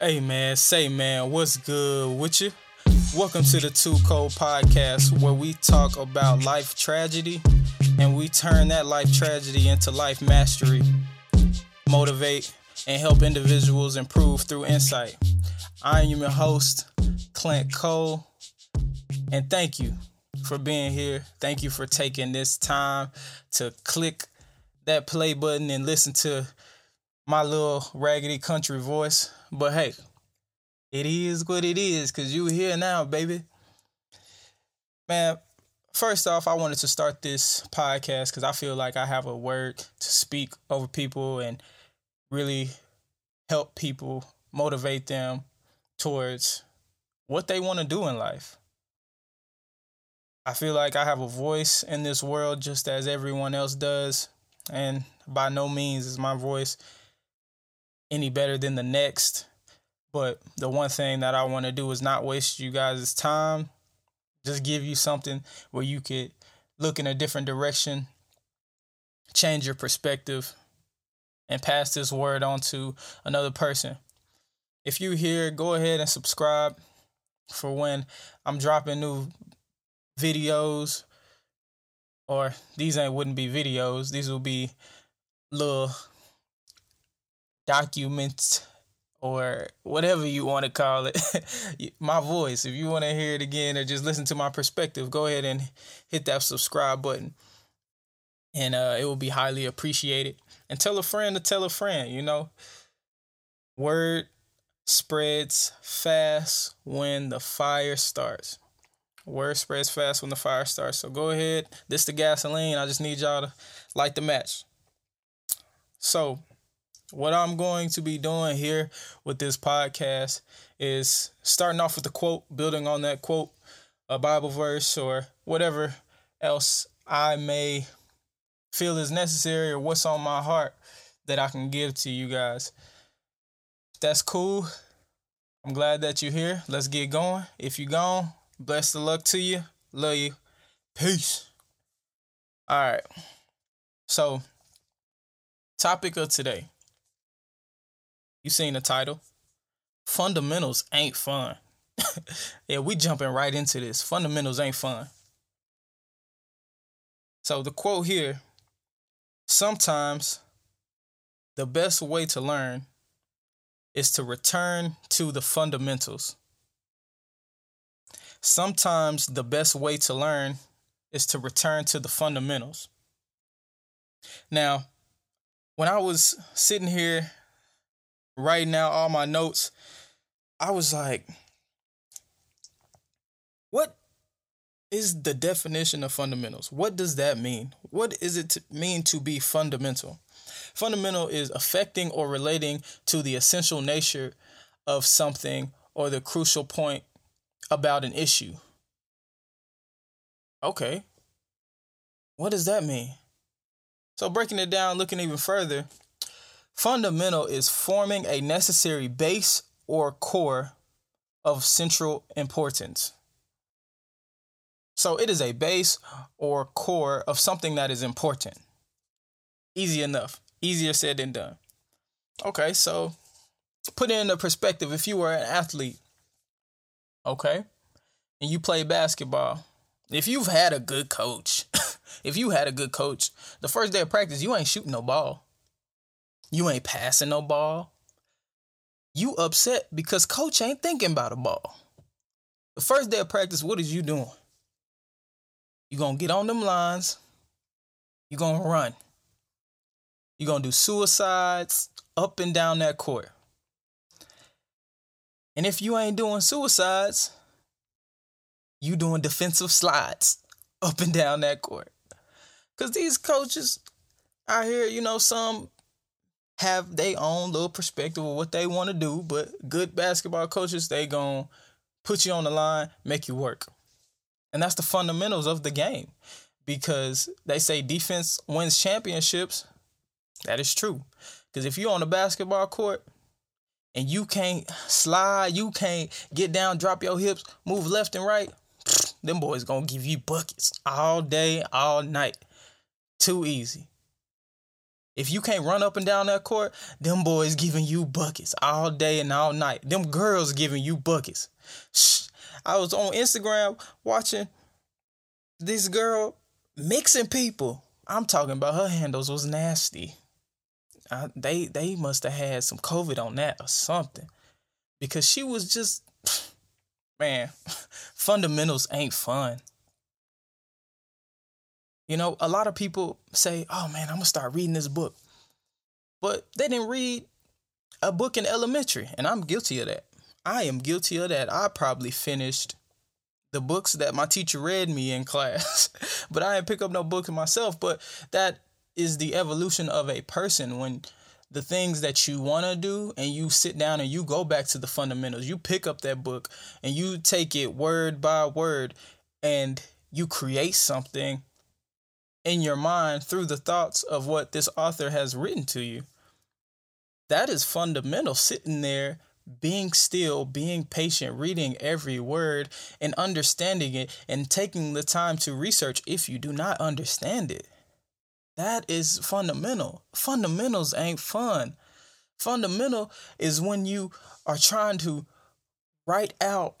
Hey man, say man, what's good with you? Welcome to the Two Cold Podcast, where we talk about life tragedy and we turn that life tragedy into life mastery, motivate, and help individuals improve through insight. I am your host, Clint Cole, and thank you for being here. Thank you for taking this time to click that play button and listen to my little raggedy country voice. But hey, it is what it is because you here now, baby. Man, first off, I wanted to start this podcast because I feel like I have a word to speak over people and really help people, motivate them towards what they want to do in life. I feel like I have a voice in this world just as everyone else does. And by no means is my voice any better than the next. But the one thing that I want to do is not waste you guys' time. Just give you something where you could look in a different direction, change your perspective, and pass this word on to another person. If you're here, go ahead and subscribe for when I'm dropping new videos. Or these ain't wouldn't be videos. These will be little documents or whatever you want to call it. my voice. If you want to hear it again or just listen to my perspective, go ahead and hit that subscribe button. And uh, it will be highly appreciated. And tell a friend to tell a friend, you know. Word spreads fast when the fire starts. Word spreads fast when the fire starts. So go ahead. This the gasoline. I just need y'all to light the match. So what I'm going to be doing here with this podcast is starting off with a quote, building on that quote, a Bible verse, or whatever else I may feel is necessary or what's on my heart that I can give to you guys. That's cool. I'm glad that you're here. Let's get going. If you're gone, best of luck to you. Love you. Peace. All right. So, topic of today you seen the title? Fundamentals ain't fun. yeah, we jumping right into this. Fundamentals ain't fun. So the quote here sometimes the best way to learn is to return to the fundamentals. Sometimes the best way to learn is to return to the fundamentals. Now, when I was sitting here writing out all my notes, I was like, what is the definition of fundamentals? What does that mean? What is it to mean to be fundamental? Fundamental is affecting or relating to the essential nature of something or the crucial point about an issue. Okay. What does that mean? So, breaking it down, looking even further, Fundamental is forming a necessary base or core of central importance. So it is a base or core of something that is important. Easy enough. Easier said than done. Okay, so put it in a perspective if you were an athlete, okay, and you play basketball, if you've had a good coach, if you had a good coach, the first day of practice, you ain't shooting no ball. You ain't passing no ball. You upset because coach ain't thinking about a ball. The first day of practice, what is you doing? You gonna get on them lines. You gonna run. You gonna do suicides up and down that court. And if you ain't doing suicides, you doing defensive slides up and down that court. Cause these coaches out here, you know, some have their own little perspective of what they want to do, but good basketball coaches, they going to put you on the line, make you work. And that's the fundamentals of the game because they say defense wins championships. That is true. Because if you're on the basketball court and you can't slide, you can't get down, drop your hips, move left and right, them boys going to give you buckets all day, all night. Too easy. If you can't run up and down that court, them boys giving you buckets all day and all night. Them girls giving you buckets. Shh. I was on Instagram watching this girl mixing people. I'm talking about her handles was nasty. I, they they must have had some COVID on that or something, because she was just man. Fundamentals ain't fun. You know, a lot of people say, "Oh man, I'm gonna start reading this book," but they didn't read a book in elementary, and I'm guilty of that. I am guilty of that. I probably finished the books that my teacher read me in class, but I didn't pick up no book myself. But that is the evolution of a person when the things that you want to do and you sit down and you go back to the fundamentals. You pick up that book and you take it word by word and you create something in your mind through the thoughts of what this author has written to you. That is fundamental, sitting there, being still, being patient, reading every word and understanding it, and taking the time to research if you do not understand it. That is fundamental. Fundamentals ain't fun. Fundamental is when you are trying to write out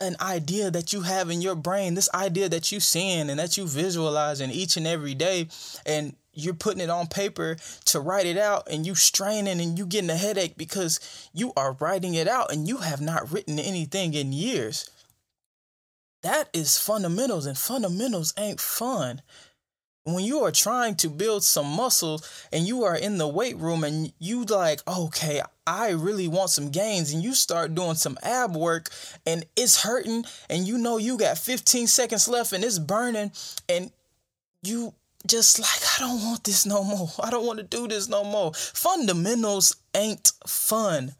an idea that you have in your brain, this idea that you seeing and that you visualizing each and every day, and you're putting it on paper to write it out, and you straining and you getting a headache because you are writing it out and you have not written anything in years. That is fundamentals, and fundamentals ain't fun when you are trying to build some muscle and you are in the weight room and you like okay i really want some gains and you start doing some ab work and it's hurting and you know you got 15 seconds left and it's burning and you just like i don't want this no more. I don't want to do this no more. Fundamentals ain't fun.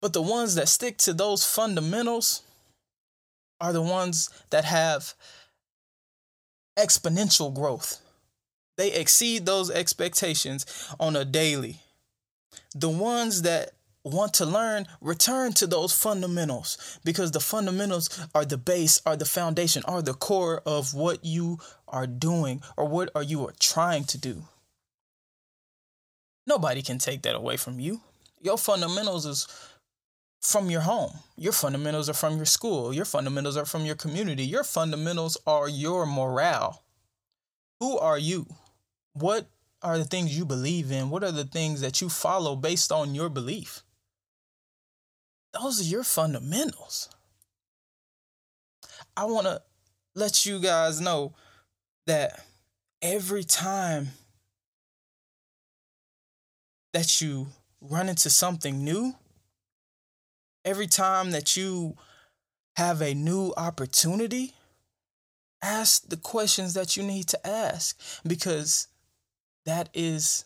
But the ones that stick to those fundamentals are the ones that have exponential growth. They exceed those expectations on a daily. The ones that want to learn return to those fundamentals because the fundamentals are the base are the foundation are the core of what you are doing or what are you are trying to do nobody can take that away from you your fundamentals is from your home. Your fundamentals are from your school. Your fundamentals are from your community. Your fundamentals are your morale. Who are you? What are the things you believe in? What are the things that you follow based on your belief? Those are your fundamentals. I want to let you guys know that every time that you run into something new, every time that you have a new opportunity, ask the questions that you need to ask because that is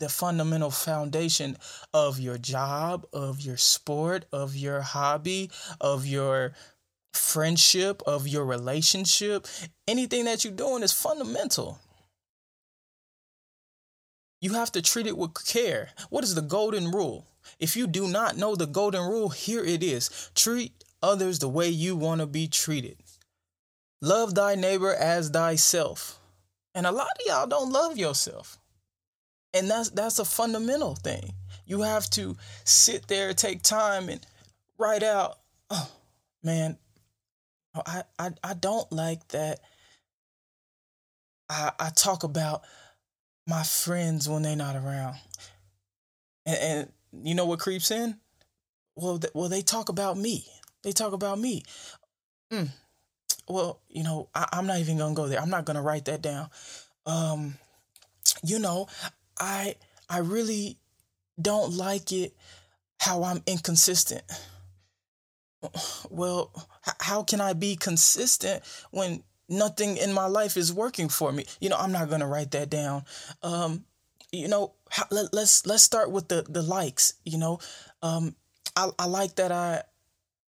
the fundamental foundation of your job, of your sport, of your hobby, of your friendship, of your relationship. Anything that you're doing is fundamental. You have to treat it with care. What is the golden rule? If you do not know the golden rule, here it is treat others the way you want to be treated. Love thy neighbor as thyself. And a lot of y'all don't love yourself. And that's that's a fundamental thing. You have to sit there, take time and write out, oh man, I I, I don't like that. I I talk about my friends when they're not around. And, and you know what creeps in? Well, th- well, they talk about me. They talk about me. Mm. Well, you know, I, I'm not even gonna go there. I'm not gonna write that down. Um, you know, I I really don't like it how I'm inconsistent. Well, how can I be consistent when nothing in my life is working for me? You know, I'm not gonna write that down. Um, you know, let, let's let's start with the the likes. You know, um, I I like that I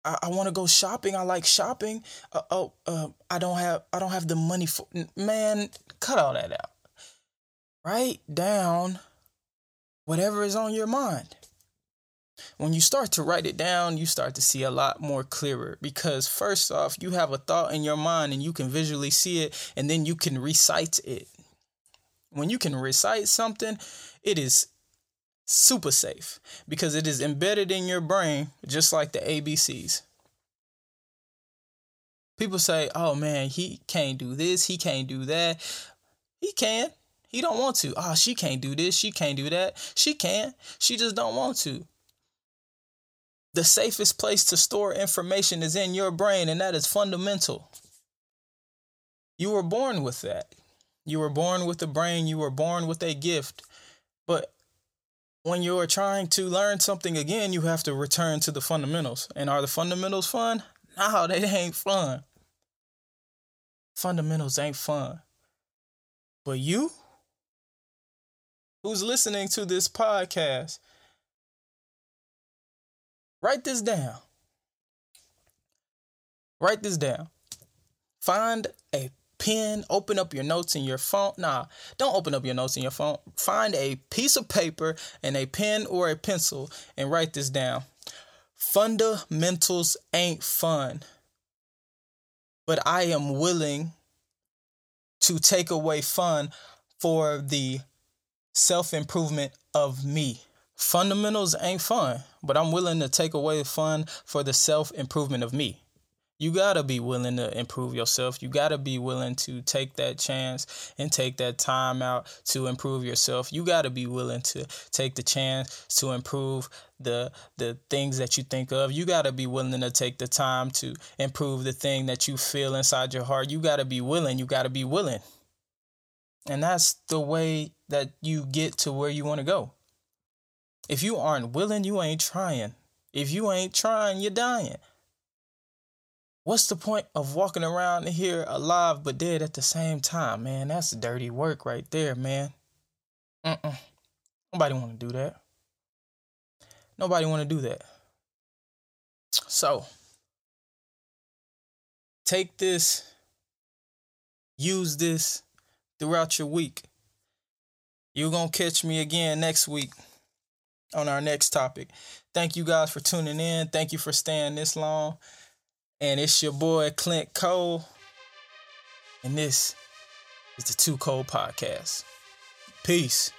I, I want to go shopping. I like shopping. Uh, oh, uh, I don't have I don't have the money for man. Cut all that out. Write down whatever is on your mind. When you start to write it down, you start to see a lot more clearer because first off, you have a thought in your mind and you can visually see it, and then you can recite it. When you can recite something, it is super safe because it is embedded in your brain just like the ABCs. People say, "Oh man, he can't do this, he can't do that." He can. He don't want to. Oh, she can't do this, she can't do that. She can. She just don't want to. The safest place to store information is in your brain and that is fundamental. You were born with that. You were born with a brain, you were born with a gift. But when you're trying to learn something again, you have to return to the fundamentals. And are the fundamentals fun? No, they ain't fun. Fundamentals ain't fun. But you, who's listening to this podcast, write this down. Write this down. Find a pen, open up your notes in your phone. Nah, don't open up your notes in your phone. Find a piece of paper and a pen or a pencil and write this down. Fundamentals ain't fun, but I am willing to take away fun for the self improvement of me. Fundamentals ain't fun, but I'm willing to take away fun for the self improvement of me you got to be willing to improve yourself. You got to be willing to take that chance and take that time out to improve yourself. You got to be willing to take the chance to improve the the things that you think of. You got to be willing to take the time to improve the thing that you feel inside your heart. You got to be willing. You got to be willing. And that's the way that you get to where you want to go. If you aren't willing, you ain't trying. If you ain't trying, you're dying. What's the point of walking around here alive but dead at the same time, man? That's dirty work right there, man. Mm-mm. Nobody want to do that. Nobody want to do that. So, take this, use this throughout your week. You're going to catch me again next week on our next topic. Thank you guys for tuning in. Thank you for staying this long. And it's your boy Clint Cole. And this is the Two Cold Podcast. Peace.